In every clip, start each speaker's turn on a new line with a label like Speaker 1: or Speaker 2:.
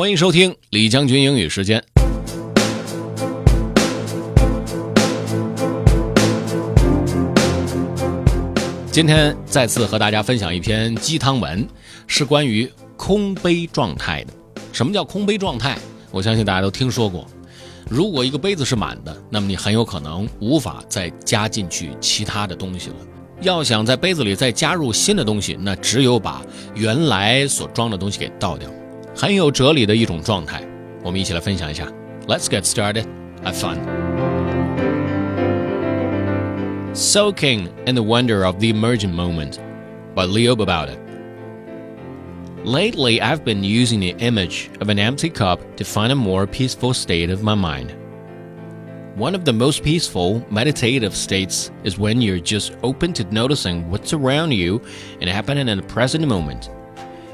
Speaker 1: 欢迎收听李将军英语时间。今天再次和大家分享一篇鸡汤文，是关于空杯状态的。什么叫空杯状态？我相信大家都听说过。如果一个杯子是满的，那么你很有可能无法再加进去其他的东西了。要想在杯子里再加入新的东西，那只有把原来所装的东西给倒掉。很有哲理的一种状态。我们一起来分享一下。Let's get started. Have fun. Soaking in the Wonder of the Emergent Moment by Leo Babauta. Lately, I've been using the image of an empty cup to find a more peaceful state of my mind. One of the most peaceful, meditative states is when you're just open to noticing what's around you and happening in the present moment.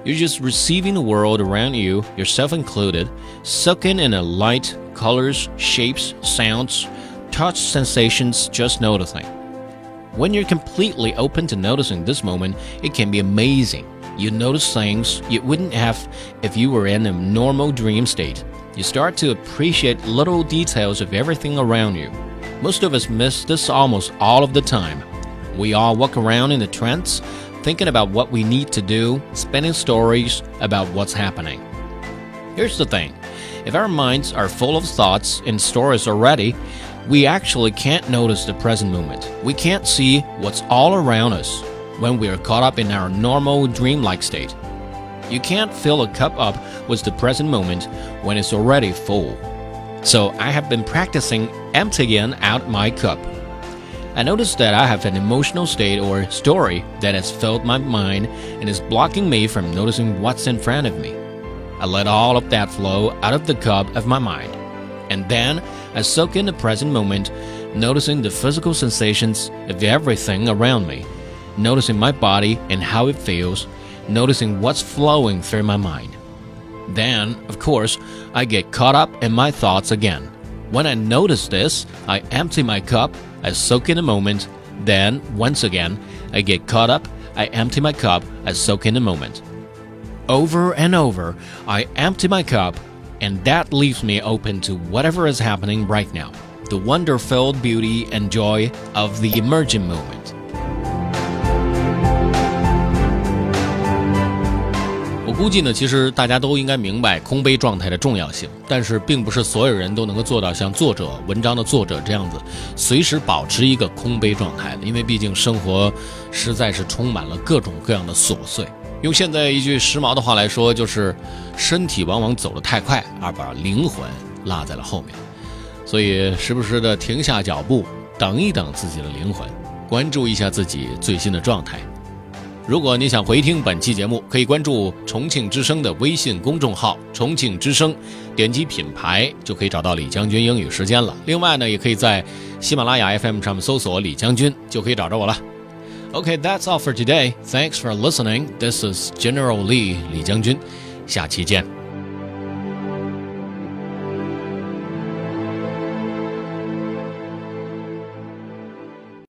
Speaker 1: You're just receiving the world around you, yourself included, soaking in the light, colors, shapes, sounds, touch sensations, just noticing. When you're completely open to noticing this moment, it can be amazing. You notice things you wouldn't have if you were in a normal dream state. You start to appreciate little details of everything around you. Most of us miss this almost all of the time. We all walk around in a trance, thinking about what we need to do, spinning stories about what's happening. Here's the thing if our minds are full of thoughts and stories already, we actually can't notice the present moment. We can't see what's all around us when we are caught up in our normal dreamlike state. You can't fill a cup up with the present moment when it's already full. So I have been practicing emptying out my cup. I noticed that I have an emotional state or story that has filled my mind and is blocking me from noticing what's in front of me. I let all of that flow out of the cup of my mind. And then I soak in the present moment, noticing the physical sensations of everything around me, noticing my body and how it feels, noticing what's flowing through my mind. Then, of course, I get caught up in my thoughts again. When I notice this, I empty my cup, I soak in a moment, then, once again, I get caught up, I empty my cup, I soak in a moment. Over and over, I empty my cup, and that leaves me open to whatever is happening right now the wonder filled beauty and joy of the emergent moment. 估计呢，其实大家都应该明白空杯状态的重要性，但是并不是所有人都能够做到像作者文章的作者这样子，随时保持一个空杯状态的，因为毕竟生活实在是充满了各种各样的琐碎。用现在一句时髦的话来说，就是身体往往走得太快，而把灵魂落在了后面。所以时不时的停下脚步，等一等自己的灵魂，关注一下自己最新的状态。如果你想回听本期节目，可以关注重庆之声的微信公众号“重庆之声”，点击品牌就可以找到李将军英语时间了。另外呢，也可以在喜马拉雅 FM 上面搜索“李将军”，就可以找着我了。OK，that's all for today. Thanks for listening. This is General Lee 李将军，下期见。